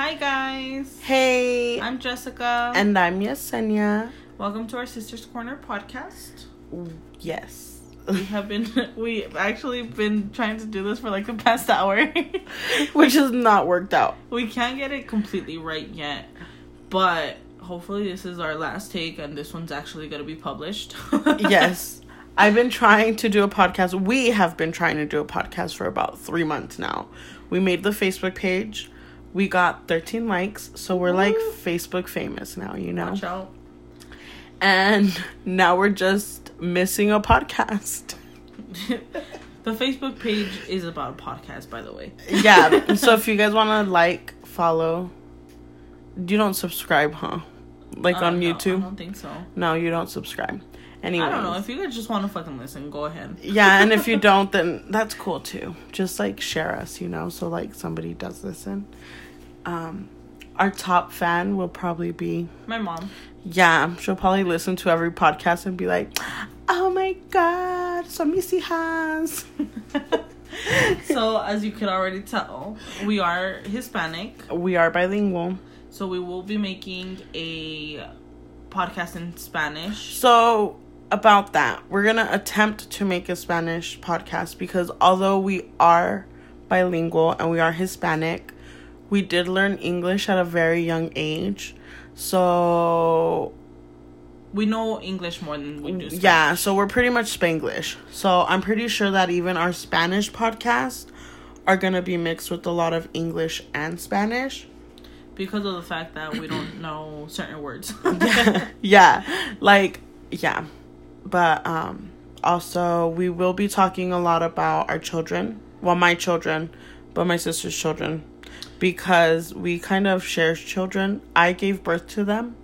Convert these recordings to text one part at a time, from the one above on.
Hi, guys. Hey, I'm Jessica. and I'm Yesenia. welcome to our Sisters Corner podcast. Yes. We have been, we've actually been trying to do this for like the past hour. Which has not worked out. we can't get it completely right yet, but hopefully, this is our last take and this one's actually going to be published. Yes. I've been trying to do a podcast. We have been trying to do a podcast for about three months now. We made the Facebook page. We got 13 likes. So we're like Facebook famous now, you know? Watch out. And now we're just missing a podcast. the Facebook page is about a podcast, by the way. Yeah. so if you guys want to like, follow, you don't subscribe, huh? Like Uh, on no, YouTube? I don't think so. No, you don't subscribe. Anyway. I don't know. If you guys just want to fucking listen, go ahead. yeah, and if you don't, then that's cool too. Just like share us, you know, so like somebody does listen. Um, our top fan will probably be My mom. yeah. She'll probably listen to every podcast and be like, "Oh my god, so Missy has." so as you could already tell, we are Hispanic. we are bilingual, So we will be making a podcast in Spanish. so about that, we're gonna attempt to make a Spanish podcast because although we are bilingual and we are Hispanic, we did learn English at a very young age. So We know English more than we do Spanish. yeah, so we're pretty much Spanglish. So I'm pretty sure that even our Spanish podcasts are gonna be mixed with a lot of English and Spanish. Because of the fact that we don't know certain words. yeah, like yeah, but um, also we will be talking a lot about our children. Well, my children, but my sister's children, because we kind of share children. I gave birth to them.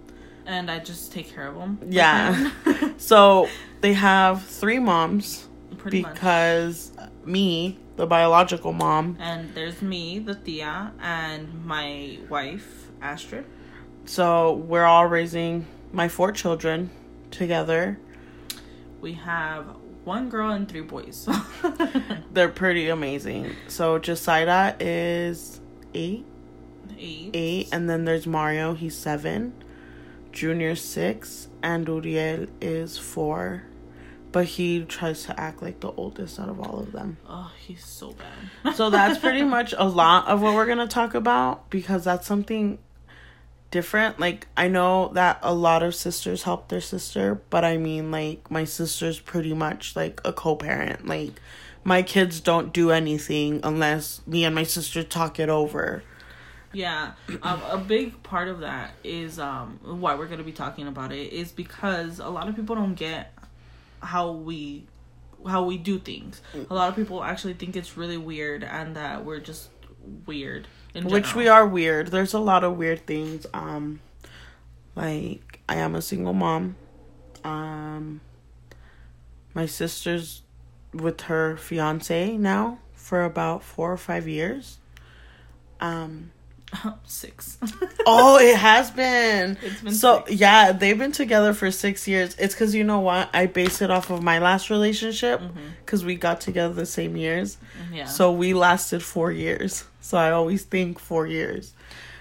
and I just take care of them. Yeah. So they have three moms Pretty much. because me, the biological mom, And there's me, the Tia, and my wife, Astrid. so we're all raising my four children together. We have one girl and three boys. They're pretty amazing. So Josiah is eight, Eight. eight, and then there's Mario. He's seven. Junior six, and Uriel is four, but he tries to act like the oldest out of all of them. Oh, he's so bad. So that's pretty much a lot of what we're gonna talk about because that's something different. Like I know that a lot of sisters help their sister, but I mean like my sister's pretty much like a co-parent. Like my kids don't do anything unless me and my sister talk it over. Yeah, um, a big part of that is um why we're gonna be talking about it is because a lot of people don't get how we how we do things. A lot of people actually think it's really weird and that we're just weird. Which we are weird. There's a lot of weird things. Um like I am a single mom. Um my sister's with her fiance now for about 4 or 5 years. Um six. oh, it has been. It's been so six. yeah, they've been together for six years. It's because you know what? I base it off of my last relationship because we got together the same years. yeah. So we lasted four years. So I always think four years.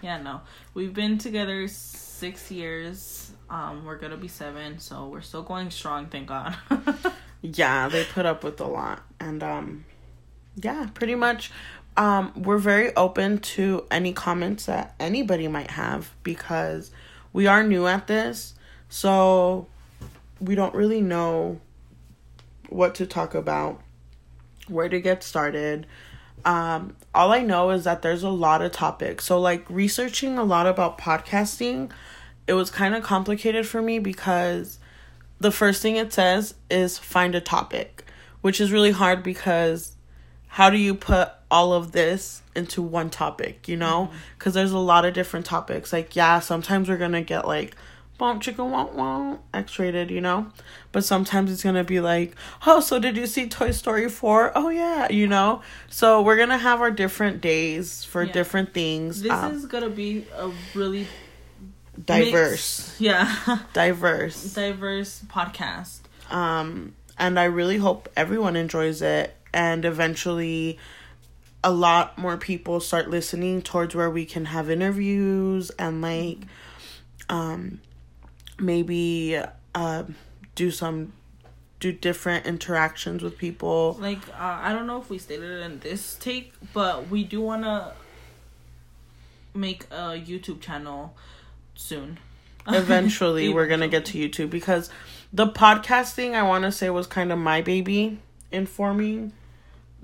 yeah, no, we've been together six years. Um, we're gonna be seven, so we're still going strong. Thank God. Yeah, they put up with a lot, and um, yeah, pretty much. Um, we're very open to any comments that anybody might have because we are new at this, so we don't really know what to talk about, where to get started. Um, all I know is that there's a lot of topics. So, like, researching a lot about podcasting, it was kind of complicated for me because the first thing it says is find a topic, which is really hard because how do you put all of this into one topic, you know? Because there's a lot of different topics. Like, yeah, sometimes we're going to get like, bump chicken won't won't X rated, you know? But sometimes it's gonna be like, oh, so did you see Toy Story 4? Oh yeah, you know? So we're gonna have our different days for Yeah. different things. this um, is gonna be a really diverse. mixed- yeah, Diverse. diverse podcast. um and i really hope everyone enjoys it and eventually a lot more people start listening towards where we can have interviews and like um maybe uh do some do different interactions with people. Like uh, i don't know if we stated it in this take but we do want to make a youtube channel soon. Eventually we're gonna get to youtube because the podcasting i want to say was kind of my baby informing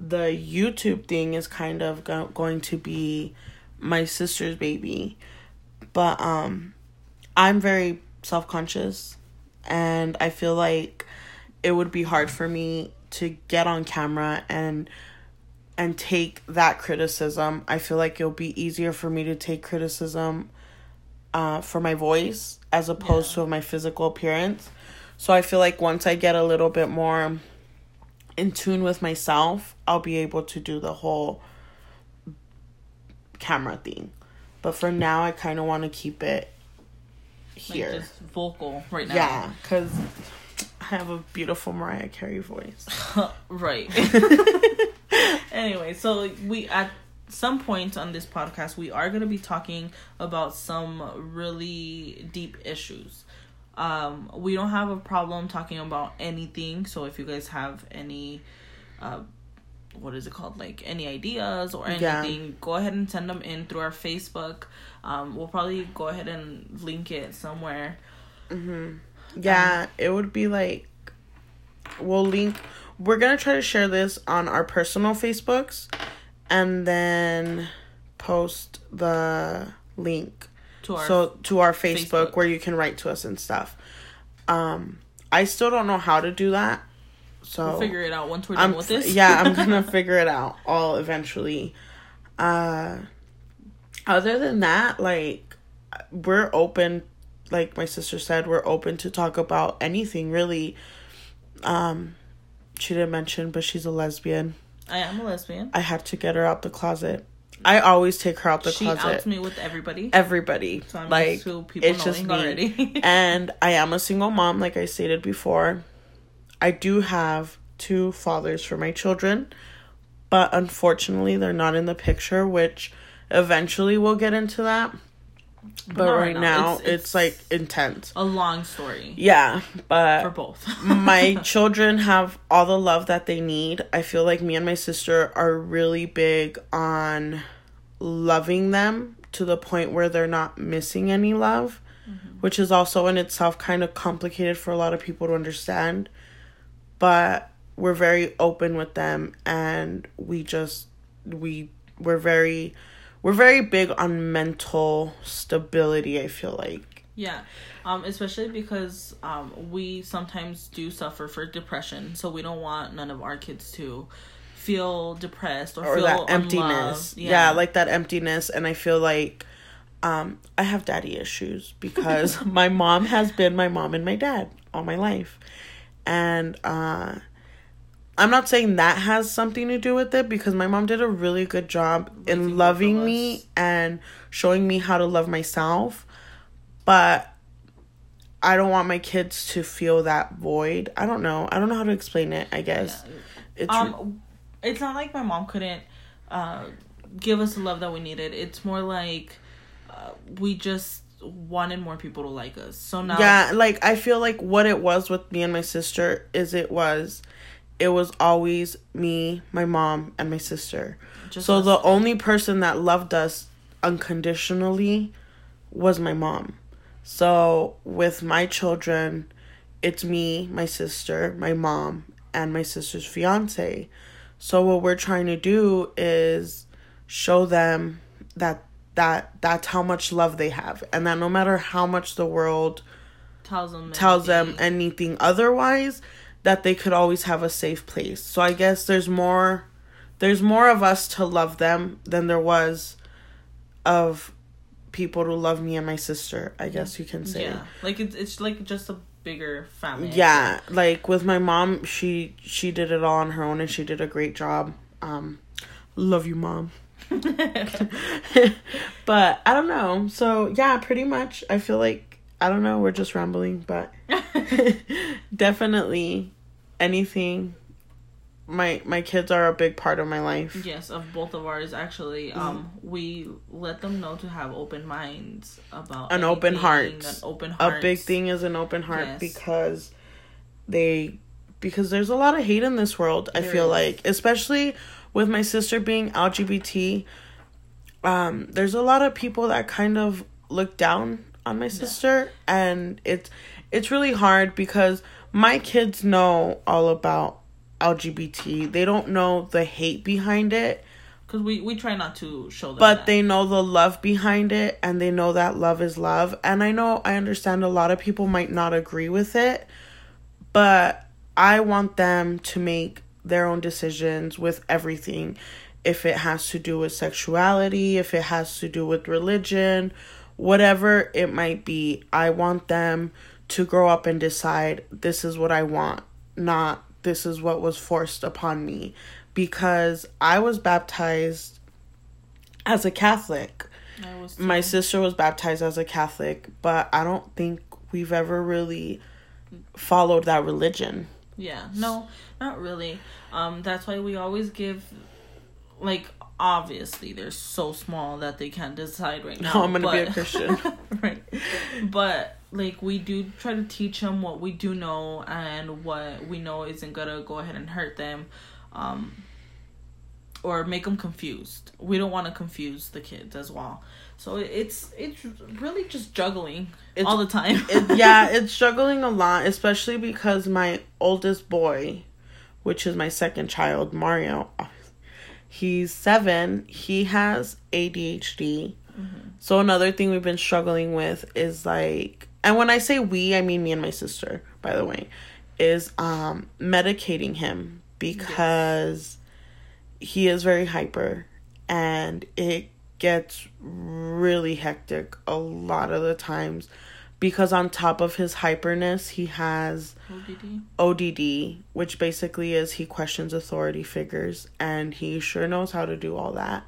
the youtube thing is kind of go- going to be my sister's baby but um i'm very self-conscious and i feel like it would be hard for me to get on camera and and take that criticism i feel like it'll be easier for me to take criticism uh, for my voice as opposed Yeah. to my physical appearance. So I feel like once I get a little bit more in tune with myself, I'll be able to do the whole camera thing. But for now, I kind of want to keep it like here. just vocal right now yeah, because I have a beautiful Mariah Carey voice. right anyway so we at some point on this podcast we are going to be talking about some really deep issues um we don't have a problem talking about anything. So if you guys have any uh what is it called? Like any ideas or Yeah. anything go ahead and send them in through our facebook. Um we'll probably go ahead and link it somewhere. Yeah, it would be like we'll link we're gonna try to share this on our personal Facebooks and then post the link to our so to our Facebook, Facebook. where you can write to us and stuff. Um I still don't know how to do that. So we'll figure it out once we're done I'm with this yeah, I'm gonna figure it out all eventually. Uh other than that, like we're open like my sister said, we're open to talk about anything really. Um she didn't mention, but she's a lesbian. i am a lesbian I had to get her out the closet. I always take her out the she closet. outs me with everybody. Everybody. So I'm like people it's just me. already. and I am a single mom, like I stated before. I do have two fathers for my children, but unfortunately, they're not in the picture, which eventually we'll get into that. But, not right, right now. It's- it's, it's- like intense. a long story Yeah, but for both. my children have all the love that they need. I feel like me and my sister are really big on loving them to the point where they're not missing any love, mm-hmm. which is also in itself kind of complicated for a lot of people to understand. But we're very open with them and we just we we're very we're very big on mental stability, I feel like. yeah, um, especially because um, we sometimes do suffer for depression, so we don't want none of our kids to feel depressed or, or feel that emptiness. unloved. Yeah. like that emptiness. And I feel like um, I have daddy issues because my mom has been my mom and my dad all my life. And uh, I'm not saying that has something to do with it because my mom did a really good job in loving me and showing me how to love myself. But I don't want my kids to feel that void. I don't know. I don't know how to explain it, I guess. It's um, it's not like my mom couldn't uh, give us the love that we needed. It's more like uh, we just wanted more people to like us. So now, yeah like i feel like what it was with me and my sister is it was it was always me my mom and my sister. Just so us- the only person that loved us unconditionally was my mom. So with my children it's me my sister my mom and my sister's fiance. So what we're trying to do is show them that that that's how much love they have. And that no matter how much the world tells them tells them anything. anything otherwise that they could always have a safe place. So i guess there's more there's more of us to love them than there was of people to love me and my sister i guess you can say. Yeah, like it's it's like just a bigger family. Yeah like with my mom she she did it all on her own and she did a great job. Um love you mom. But i don't know. So yeah pretty much i feel like i don't know we're just rambling but definitely anything my my kids are a big part of my life. Yes, of both of ours actually. Um, we let them know to have open minds about An open heart. An open heart. A big thing is an open heart Yes. because they because there's a lot of hate in this world. I feel is. like, especially with my sister being LGBT, um, there's a lot of people that kind of look down on my sister, and it's it's really hard because my kids know all about LGBT. They don't know the hate behind it, Because we we try not to show them. but that. they know the love behind it and they know that love is love. And I know I understand a lot of people might not agree with it, but I want them to make their own decisions with everything. If it has to do with sexuality, if it has to do with religion, whatever it might be, I want them to grow up and decide this is what I want, not this is what was forced upon me. Because I was baptized as a Catholic. I was My sister was baptized as a Catholic, but I don't think we've ever really followed that religion. Yeah, no, not really. Um, that's why we always give, like, obviously they're so small that they can't decide right now. No, I'm gonna be a Christian. right? But like we do try to teach them what we do know and what we know isn't gonna go ahead and hurt them, um, or make them confused. We don't want to confuse the kids as well. So it's it's really just juggling It's- all the time. it, yeah, it's struggling a lot, especially because my oldest boy, which is my second child, Mario, he's seven. He has ADHD. So another thing we've been struggling with is like, and when I say we, I mean me and my sister, by the way, is um medicating him because he is very hyper and it gets really hectic a lot of the times because on top of his hyperness he has ODD. ODD which basically is he questions authority figures and he sure knows how to do all that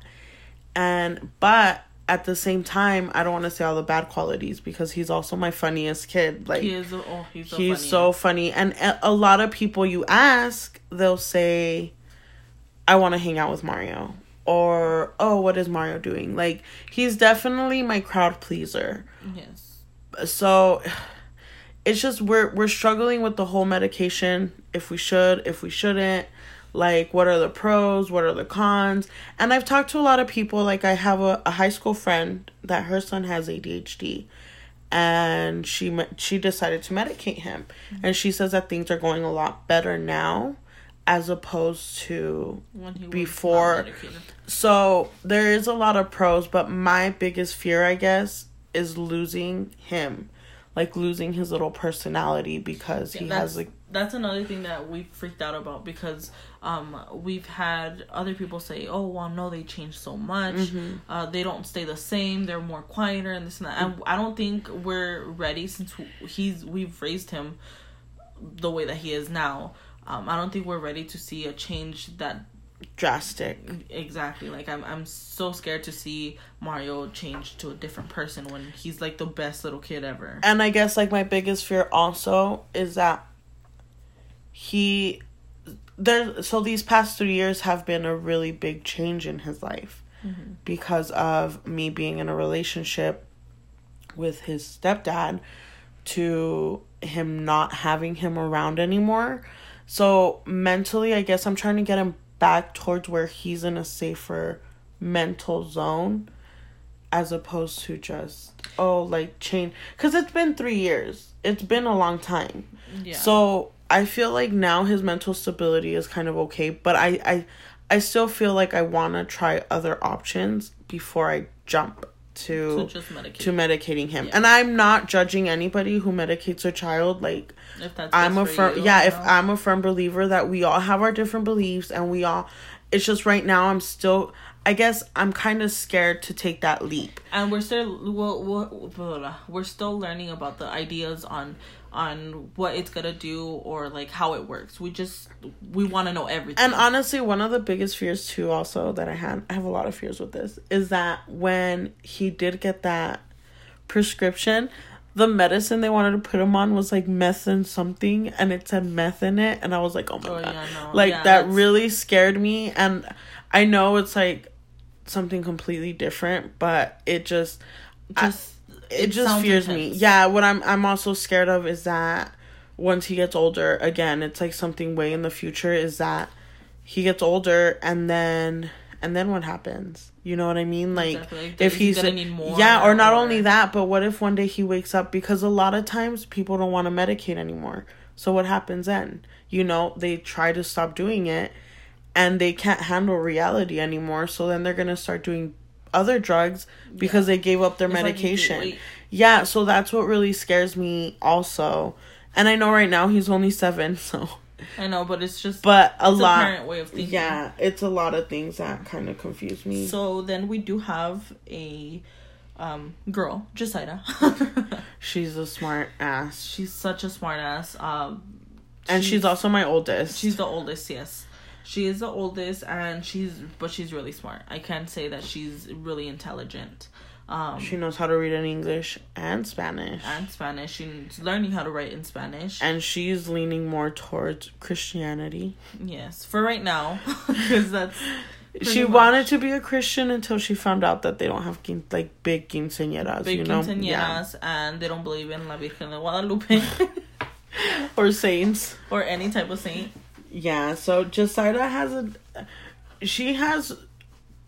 and but at the same time I don't want to say all the bad qualities because he's also my funniest kid like He is. Oh, he's so he's funny. so funny and a- a lot of people you ask they'll say i want to hang out with mario or oh what is mario doing like he's definitely my crowd pleaser yes. So it's just we're we're struggling with the whole medication if we should if we shouldn't. Like what are the pros? What are the cons? And i've talked to a lot of people like i have a, a high school friend that her son has adhd and she she decided to medicate him. Mm-hmm. And she says that things are going a lot better now as opposed to When he Before- so there is a lot of pros, but my biggest fear, I guess, is losing him, like losing his little personality because he that's, has like that's another thing that we freaked out about because um we've had other people say oh well no they changed so much. Mm-hmm. uh they don't stay the same. They're more quieter and this and that. And i don't think we're ready since he's we've raised him the way that he is now. Um i don't think we're ready to see a change that drastic. exactly like i'm i'm so scared to see mario change to a different person when he's like the best little kid ever And I guess like my biggest fear also is that he there so these past 3 years have been a really big change in his life mm-hmm. because of me being in a relationship with his stepdad to him not having him around anymore. So mentally, I guess I'm trying to get him back towards where he's in a safer mental zone as opposed to just oh like change cuz it's been 3 years. It's been a long time. yeah So I feel like now his mental stability is kind of okay, but I I I still feel like I want to try other options before I jump to to just medicate to medicating him. Yeah. And I'm not judging anybody who medicates a child like if that's I'm a firm you, yeah, if know? I'm a firm believer that we all have our different beliefs and we all it's just right now I'm still I guess I'm kind of scared to take that leap. and we're still blah, blah, we're still learning about the ideas on on what it's gonna do or like how it works we just we want to know everything And honestly, one of the biggest fears too, also that I had, I have a lot of fears with this, is that when he did get that prescription, the medicine they wanted to put him on was like meth and something, and it said meth in it, and I was like, oh my Oh, god, yeah, no. like Yeah, that that's- really scared me. And I know it's like something completely different, but it just Just it, just sounds fears me. Yeah, what I'm I'm also scared of is that once he gets older, again, it's like something way in the future is that he gets older and then and then what happens? You know what I mean? Like. If he's gonna need more yeah, or not or- only that, but what if one day he wakes up because a lot of times people don't want to medicate anymore. So what happens then? You know, they try to stop doing it and they can't handle reality anymore. So then they're going to start doing other drugs because they gave up their It's medication. wait. yeah, so that's what really scares me also. And I know right now he's only 7, so I know, but it's just but a lot parent way of thinking. yeah, it's a lot of things that kind of confuse me. So then we do have a um girl, Josida. she's a smart ass. she's such a smart ass. Um And she's also my oldest. she's the oldest, yes. She is the oldest and she's but she's really smart. I can say that she's really intelligent. Um She knows how to read in English and Spanish. and Spanish. She's learning how to write in Spanish. And she's leaning more towards Christianity. yes, for right now, because that's she much. wanted to be a Christian until she found out that they don't have quin- like big quinceañeras, big you know, quinceañeras, and they don't believe in La Virgen de Guadalupe or saints. or any type of saint. Yeah, so Jacida has a, she has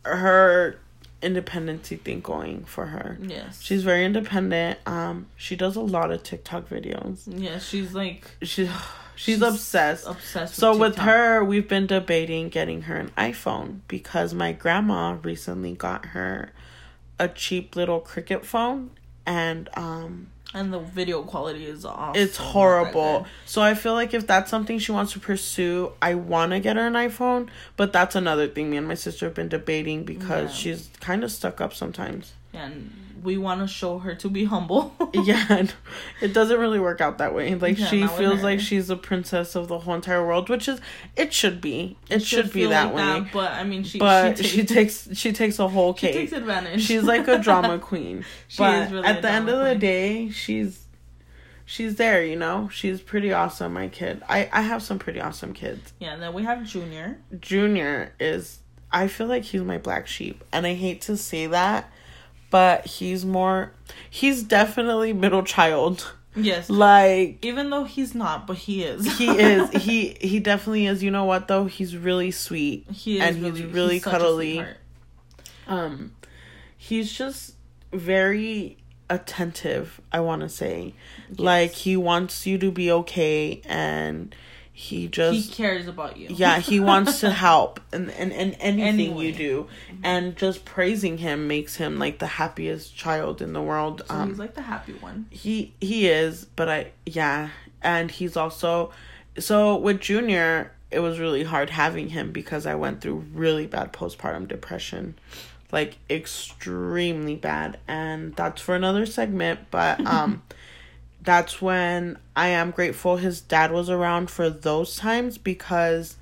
her independency thing going for her. Yes, She's very independent. Um, she does a lot of TikTok videos. Yeah, she's like She's she's, She's obsessed. obsessed. So with, with her, we've been debating getting her an iPhone because my grandma recently got her a cheap little cricket phone and um and the video quality is awesome. it's horrible. So I feel like if that's something she wants to pursue, I want to get her an iPhone, but that's another thing me and my sister have been debating because Yeah. she's kind of stuck up sometimes. and we want to show her to be humble. yeah, and it doesn't really work out that way. Like Yeah, she feels like she's the princess of the whole entire world, which is it should be. It, should, be that like way. but I mean, she but she, takes, she takes a whole cake. she takes advantage. She's like a drama queen. She but is really at a the end of drama the day, she's she's there, you know? She's pretty awesome, my kid. I I have some pretty awesome kids. yeah. And then we have Junior. Junior is I feel like he's my black sheep. And I hate to say that, but he's more he's definitely middle child. Yes, Like even though he's not, but he is. he is he he definitely is. You know what though? He's really sweet. He is and he's really, really such a cuddly. um he's just very attentive i want to say like he wants you to be okay and he just He cares about you. yeah he wants to help and and, and anything Anyway. you do and just praising him makes him like the happiest child in the world So um he's like the happy one. he he is but i yeah and he's also so with junior it was really hard having him because i went through really bad postpartum depression like extremely bad and that's for another segment but um that's when i am grateful his dad was around for those times because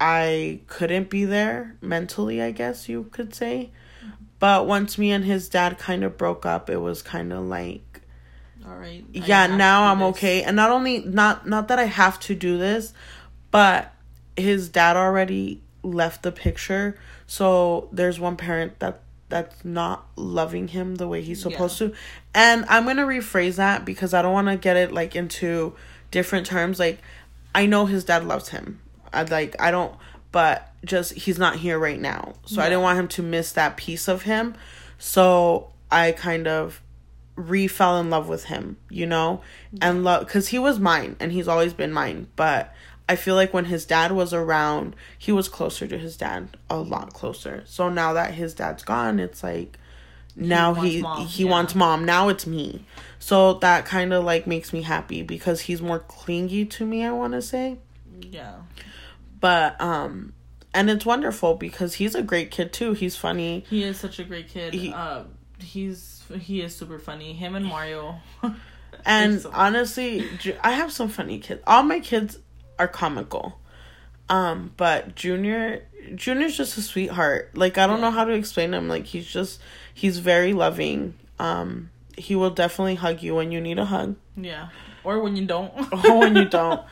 i couldn't be there mentally i guess you could say but once me and his dad kind of broke up it was kind of like All right. I yeah now i'm this. okay and not only not not that i have to do this but his dad already left the picture so there's one parent that that's not loving him the way he's supposed to. And i'm gonna rephrase that because i don't want to get it like into different terms. Like i know his dad loves him. I like i don't but just he's not here right now. So i Yeah. didn't want him to miss that piece of him. So i kind of re fell in love with him, you know, mm-hmm. and love because he was mine and he's always been mine. But I feel like when his dad was around, he was closer to his dad, a lot closer. So now that his dad's gone, it's like now wants he mom, he yeah. wants mom. Now it's me. So that kind of like makes me happy because he's more clingy to me. I want to say, Yeah. but um, and it's wonderful because he's a great kid too. He's funny. He is such a great kid. He- uh, he's he is super funny. Him and Mario. And so- honestly, I have some funny kids. All my kids are comical. Um, but Junior Junior's just a sweetheart. Like I don't know how to explain him. Like he's just he's very loving. Um he will definitely hug you when you need a hug Yeah. Or when you don't. or when you don't.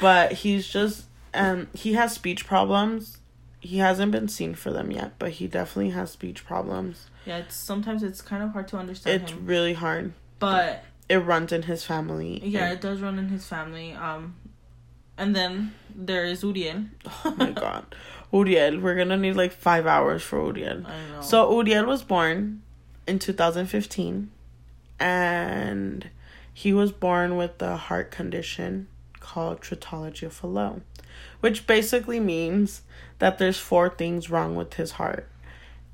But he's just um he has speech problems. He hasn't been seen for them yet, but he definitely has speech problems. Yeah, it's sometimes it's kind of hard to understand It's him. really hard. But It runs in his family. yeah, it does run in his family. Um and then there is Uriel. oh my god. Uriel, we're gonna need like five hours for Uriel. I know. So Uriel was born in 2015, and he was born with a heart condition called tetralogy of Fallot, which basically means that there's four things wrong with his heart.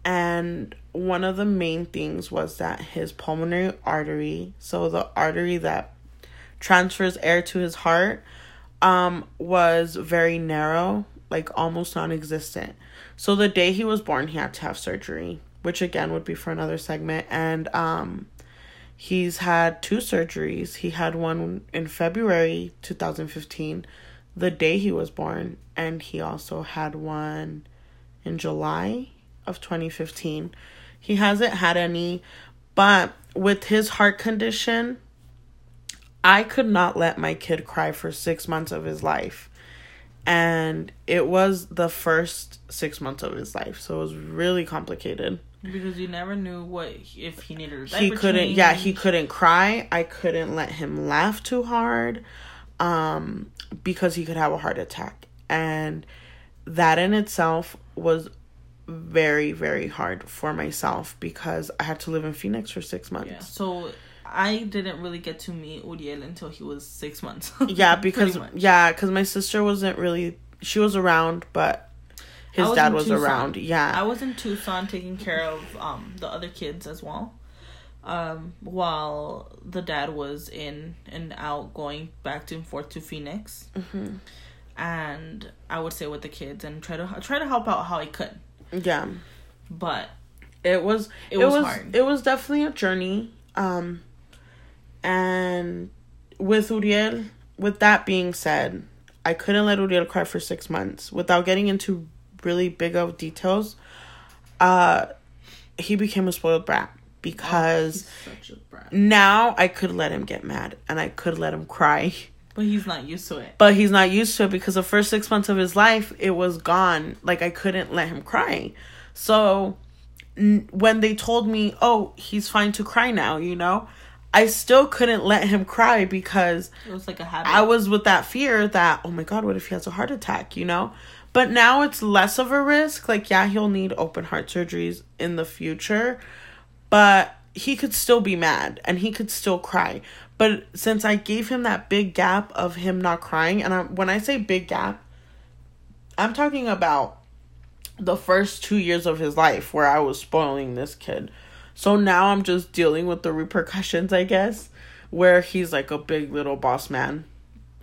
And one of the main things was that his pulmonary artery, so the artery that transfers air to his heart, um, was very narrow, like almost non existent. So the day he was born, he had to have surgery, which again would be for another segment. And um, he's had two surgeries. He had one in February 2015, the day he was born, and he also had one in July of 2015. He hasn't had any, but with his heart condition, I could not let my kid cry for six months of his life. And it was the first six months of his life. So it was really complicated. because you never knew what if he needed a He couldn't, yeah, he couldn't cry. I couldn't let him laugh too hard um, because he could have a heart attack. And that in itself was very, very hard for myself because I had to live in Phoenix for six months. Yeah. So I didn't really get to meet Uriel until he was six months. Yeah, because yeah, because my sister wasn't really. She was around, but his was dad was Tucson. around. Yeah, I was in Tucson taking care of um the other kids as well. Um, while the dad was in and out going back and forth to Phoenix. Mm-hmm. And I would stay with the kids and try to try to help out how I could. yeah. But It was. It It, was was. hard. It was definitely a journey. Um, and with Uriel, with that being said, I couldn't let Uriel cry for six months without getting into really big of details. Uh, he became a spoiled brat because a brat. now I could let him get mad and I could let him cry. But he's not used to it. but he's not used to it because the first six months of his life it was gone like i couldn't let him cry so n- when they told me oh he's fine to cry now you know i still couldn't let him cry because It was like a habit. i was with that fear that oh my god what if he has a heart attack you know but now it's less of a risk like yeah he'll need open heart surgeries in the future but he could still be mad and he could still cry. But since I gave him that big gap of him not crying, and I, when I say big gap, I'm talking about the first two years of his life where I was spoiling this kid. So now I'm just dealing with the repercussions, I guess, where he's like a big little boss man.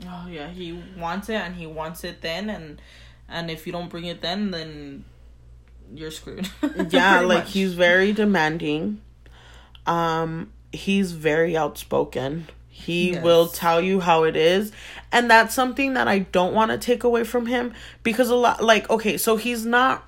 Oh yeah, he wants it and he wants it then and and if you don't bring it then then you're screwed. yeah like much. he's very demanding um he's very outspoken he Yes. will tell you how it is and that's something that i don't want to take away from him because a lot like okay so he's not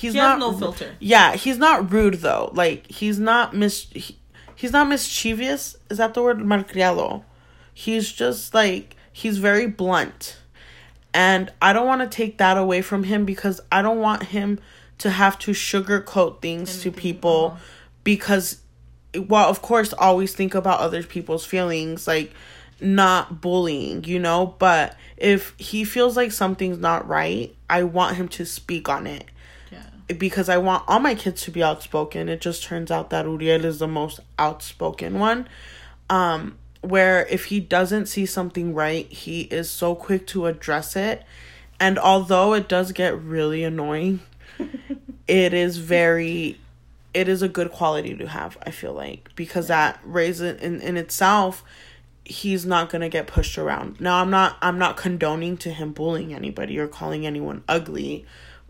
he's He not has no filter. yeah he's not rude though. Like he's not mis he, he's not mischievous. Is that the word? Malcriado. He's just like he's very blunt. And I don't want to take that away from him because I don't want him to have to sugarcoat things to people because well of course always think about other people's feelings like not bullying you know? But if he feels like something's not right I want him to speak on it. Because I want all my kids to be outspoken. It just turns out that Uriel is the most outspoken one. Um, where if he doesn't see something right, he is so quick to address it. And although it does get really annoying, it is very it is a good quality to have, I feel like. Because that raises in, in itself he's not gonna get pushed around. Now I'm not I'm not condoning to him bullying anybody or calling anyone ugly,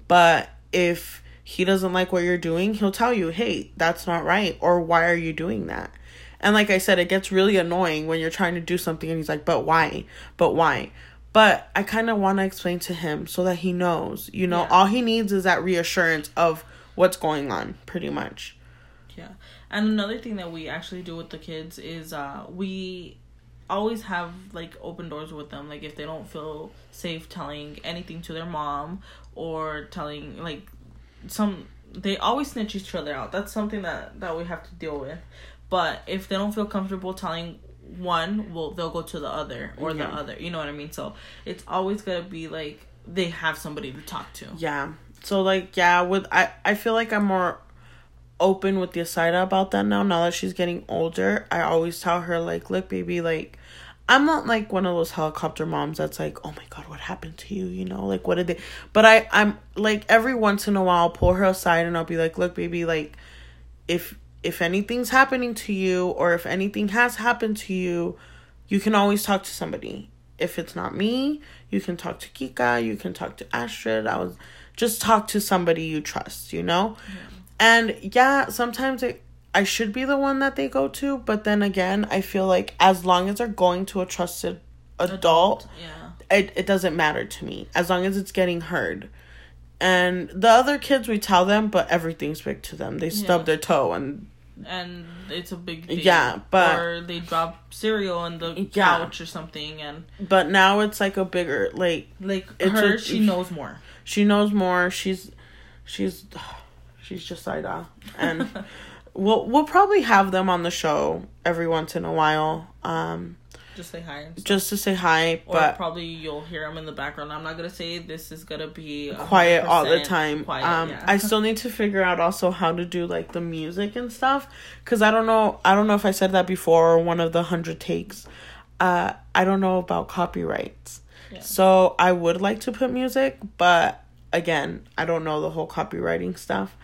but if he doesn't like what you're doing, he'll tell you, "Hey, that's not right," or "Why are you doing that?" And like I said, it gets really annoying when you're trying to do something and he's like, "But why? But why?" But I kind of want to explain to him so that he knows. You know, Yeah. all he needs is that reassurance of what's going on, pretty much. Yeah. And another thing that we actually do with the kids is uh we always have like open doors with them. Like if they don't feel safe telling anything to their mom or telling like some they always snitch each other out. That's something that that we have to deal with. But if they don't feel comfortable telling one, well they'll go to the other or the other. You know what I mean? So it's always gonna be like they have somebody to talk to. Yeah. So like yeah, with I I feel like I'm more open with Yasaida about that now. Now that she's getting older, I always tell her like, look, baby, like. I'm not like one of those helicopter moms that's like, oh my god, what happened to you? You know, like what did they? But I, I'm like every once in a while, I'll pull her aside and I'll be like, look, baby, like, if if anything's happening to you or if anything has happened to you, you can always talk to somebody. If it's not me, you can talk to Kika, you can talk to Astrid. I was just talk to somebody you trust, you know? And yeah, sometimes it, I should be the one that they go to, but then again, I feel like as long as they're going to a trusted adult, Yeah. it, it doesn't matter to me as long as it's getting heard. And the other kids, we tell them, but everything's big to them. They stub Yeah. their toe and and it's a big deal. Yeah, but- or they drop cereal on the Yeah. couch or something, and but now it's like a bigger like like her, a- she knows more. she knows more. She's she's she's just Ida. And we'll we'll probably have them on the show every once in a while. Um Just say hi. Just to say hi, or but probably you'll hear them in the background. I'm not gonna say this is gonna be quiet all the time. Quiet, um yeah. I still need to figure out also how to do like the music and stuff cuz I don't know I don't know if I said that before or one of the 100 takes. Uh I don't know about copyrights. Yeah. So I would like to put music, but again, I don't know the whole copyrighting stuff.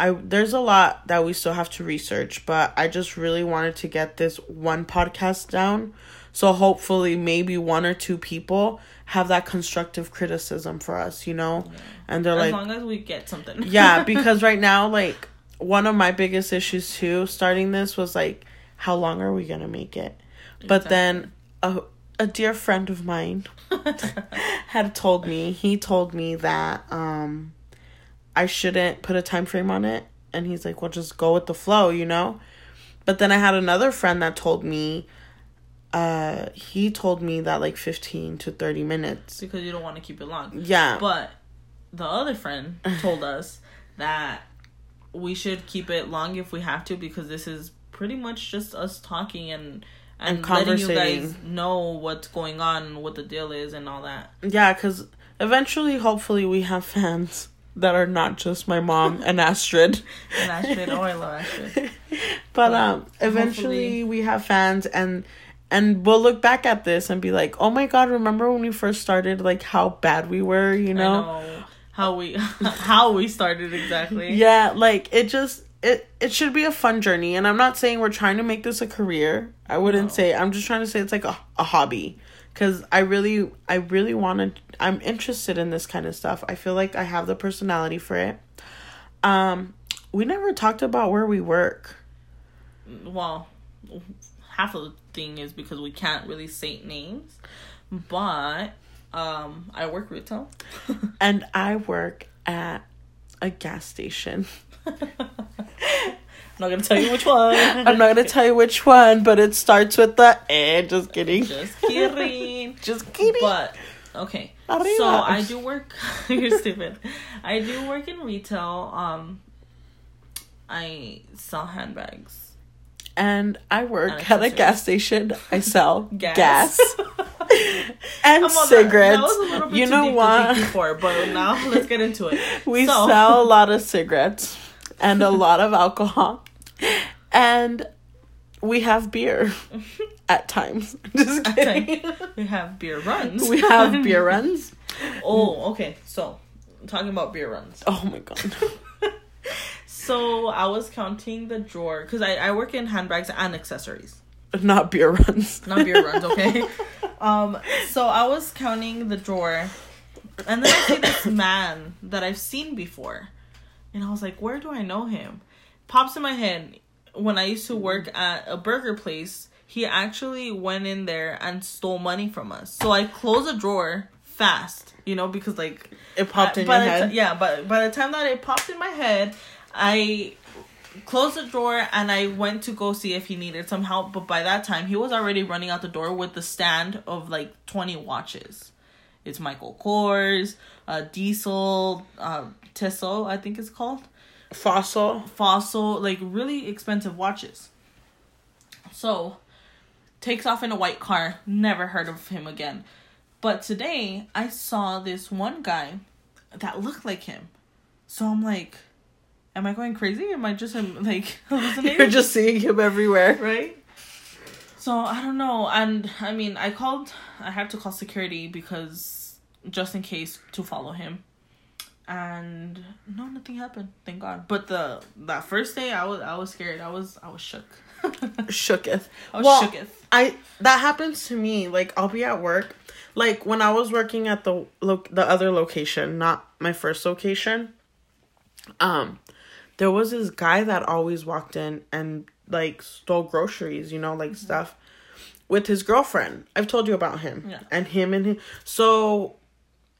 I there's a lot that we still have to research, but I just really wanted to get this one podcast down. So hopefully maybe one or two people have that constructive criticism for us, you know? And they're as like As long as we get something. yeah, because right now like one of my biggest issues too starting this was like how long are we going to make it? But then a a dear friend of mine had told me he told me that um I shouldn't put a time frame on it. And he's like well just go with the flow you know? But then I had another friend that told me uh he told me that like 15 to 30 minutes. Because you don't want to keep it long. yeah. But the other friend told us that we should keep it long if we have to because this is pretty much just us talking and and, And letting you guys know what's going on, what the deal is, and all that. yeah cuz eventually hopefully we have fans that are not just my mom and Astrid. And Astrid, oh, I love Astrid. but um eventually hopefully- we have fans and and we'll look back at this and be like oh my god remember when we first started like how bad we were you know, know. How we how we started exactly. yeah like it just it it should be a fun journey. And i'm not saying we're trying to make this a career. I wouldn't No. say i'm just trying to say it's like a, a hobby because i really i really want to i'm interested in this kind of stuff. I feel like i have the personality for it. Um we never talked about where we work. Well, half of the thing is because we can't really say names, but um, I work retail. and i work at a gas station not gonna tell you which one. I'm not gonna tell you which one, but it starts with the eh. Just kidding. Just kidding. Just kidding. But okay, Arriba. so I do work. you're stupid. I do work in retail. Um, I sell handbags. and I work And at a gas station. I sell Gas. gas, and on, cigarettes. That, was a little bit you know what? for, but now let's get into it. We So- sell a lot of cigarettes and a lot of alcohol, and we have beer at times. Just kidding. we have beer runs. we have beer runs. Oh, okay. So, talking about beer runs. Oh my god. So I was counting the drawer because I, I work in handbags and accessories, Not beer runs. not beer runs. Okay. Um. So I was counting the drawer, and then I see this man that I've seen before, and I was like, "Where do I know him?" Pops in my head when I used to work at a burger place. He actually went in there and stole money from us. So I closed the drawer fast, you know, because like It popped in your head. ti- yeah, but by the time that it popped in my head, I closed the drawer and I went to go see if he needed some help. But by that time, he was already running out the door with the stand of like 20 watches. It's Michael Kors, uh, Diesel, uh, Tissot, I think it's called. Fossil. Fossil, like really expensive watches. So, takes off in a white car. Never heard of him again. But today, I saw this one guy that looked like him. So I'm like, am I going crazy? Am I just like hallucinating? You're just seeing him everywhere. right? So I don't know, and I mean, I called. I had to call security because just in case to follow him, and no, nothing happened. Thank God. But the that first day, I was I was scared. I was I was shook. Shooketh. I was Well, shooketh. I that happens to me. Like I'll be at work, like when I was working at the lo- the other location, not my first location. Um, there was this guy that always walked in and like stole groceries, you know, like stuff, with his girlfriend. I've told you about him. Yeah. And him and him. So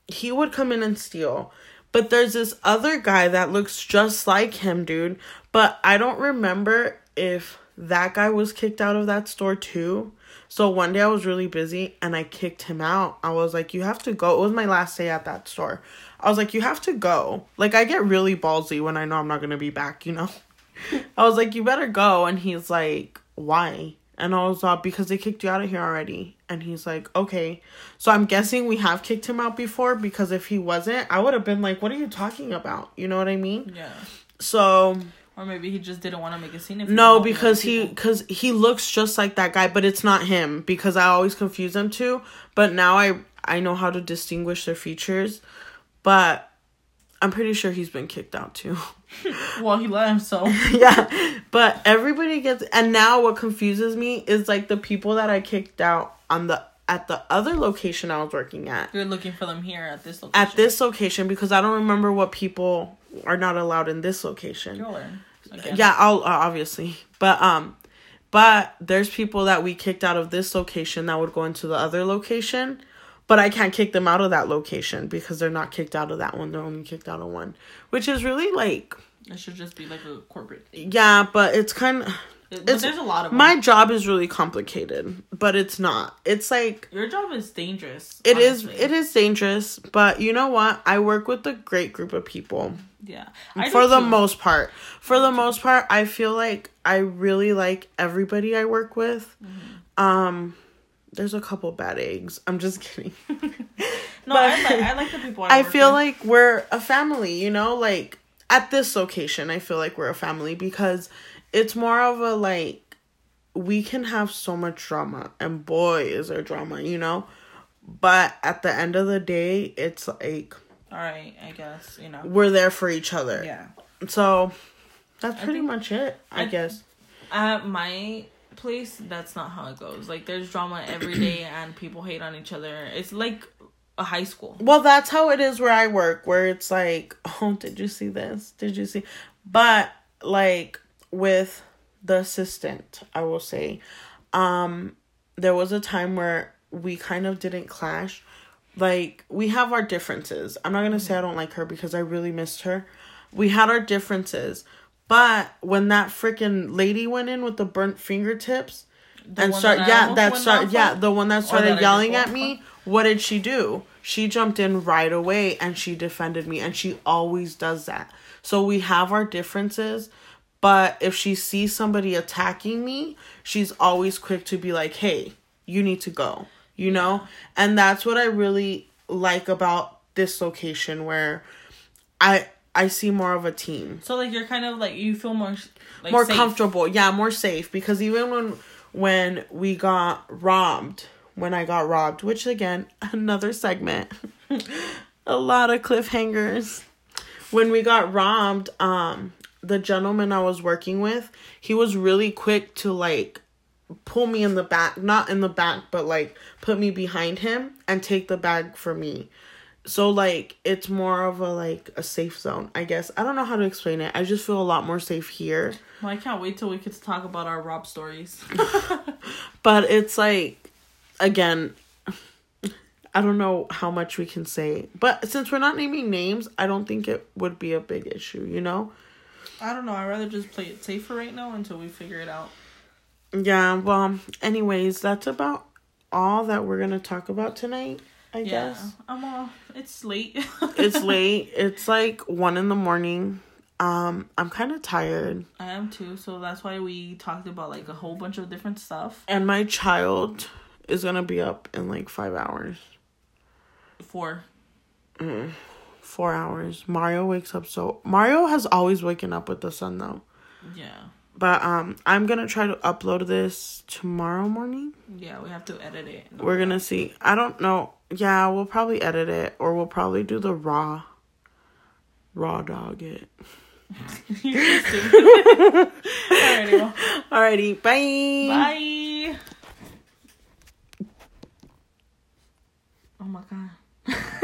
he would come in and steal. But there's this other guy that looks just like him, dude. But I don't remember if that guy was kicked out of that store too. So one day I was really busy and I kicked him out. I was like, you have to go. It was my last day at that store. I was like, you have to go. Like, I get really ballsy when I know I'm not going to be back, you know? I was like, you better go. And he's like, why? And I was like, because they kicked you out of here already. And he's like, okay. So I'm guessing we have kicked him out before because if he wasn't, I would have been like, what are you talking about? You know what I mean? Yeah. So Or maybe he just didn't want to make a scene. If no, because he because he looks just like that guy, but it's not him because I always confuse them two. But now I I know how to distinguish their features, but I'm pretty sure he's been kicked out too. Well, he left, so yeah, but everybody gets and now what confuses me is like the people that I kicked out on the at the other location I was working at. you're looking for them here at this location. At this location because I don't remember what people are not allowed in this location. You'll learn. Again. Yeah, I'll uh, obviously, but um, but there's people that we kicked out of this location that would go into the other location, but I can't kick them out of that location because they're not kicked out of that one. They're only kicked out of one, which is really like It should just be like a corporate. yeah, but it's kind of But It's- there's a lot of them. my job is really complicated, but it's not. It's like Your job is dangerous. it is honestly. it is dangerous, but you know what? I work with a great group of people. Yeah. I for the too. most part for the most part i feel like i really like everybody i work with Mm-hmm. um there's a couple bad eggs i'm just kidding No, but- I like I like the people. I, i feel with. like we're a family you know like at this location i feel like we're a family because it's more of a like we can have so much drama and boy is there drama you know but at the end of the day it's like All right, I guess you know. we're there for each other Yeah. so that's pretty think- much it i I- guess At my place, that's not how it goes. Like, there's drama every day, and people hate on each other. It's like a high school. Well, that's how it is where I work, where it's like, oh, did you see this? Did you see? But like with the assistant, I will say, um, there was a time where we kind of didn't clash. Like we have our differences. I'm not gonna say I don't like her because I really missed her. We had our differences, but when that freaking lady went in with the burnt fingertips, The and start that yeah that start yeah the one that that started did yelling at me what did she do? She jumped in right away and she defended me and she always does that. So we have our differences but if she sees somebody attacking me she's always quick to be like hey you need to go you know? And that's what i really like about this location where i i see more of a team. So like you're kind of like you feel more like more safe. comfortable. Yeah more safe. Because even when when we got robbed when i got robbed which again another segment a lot of cliffhangers. When we got robbed um the gentleman i was working with he was really quick to like pull me in the back not in the back but like put me behind him and take the bag for me so like it's more of a like a safe zone i guess i don't know how to explain it i just feel a lot more safe here Well, I can't wait till we get to talk about our Rob stories. but it's like again i don't know how much we can say but since we're not naming names i don't think it would be a big issue you know I don't know. I'd rather just play it safer right now until we figure it out. Yeah, well, anyways, that's about all that we're gonna talk about tonight. I yeah, guess I'm all. It's late. it's late. It's like one in the morning. Um, I'm kind of tired, I am too, so that's why we talked about like a whole bunch of different stuff and my child is gonna be up in like five hours, for. four hours. Mario wakes up so Mario has always waken up with the sun though. Yeah, But um, I'm gonna try to upload this tomorrow morning. yeah, we have to edit it. We're gonna see. I don't know. Yeah, we'll probably edit it, or we'll probably do the raw, raw dog it. Alrighty, well, Alrighty, bye. bye. Oh my god.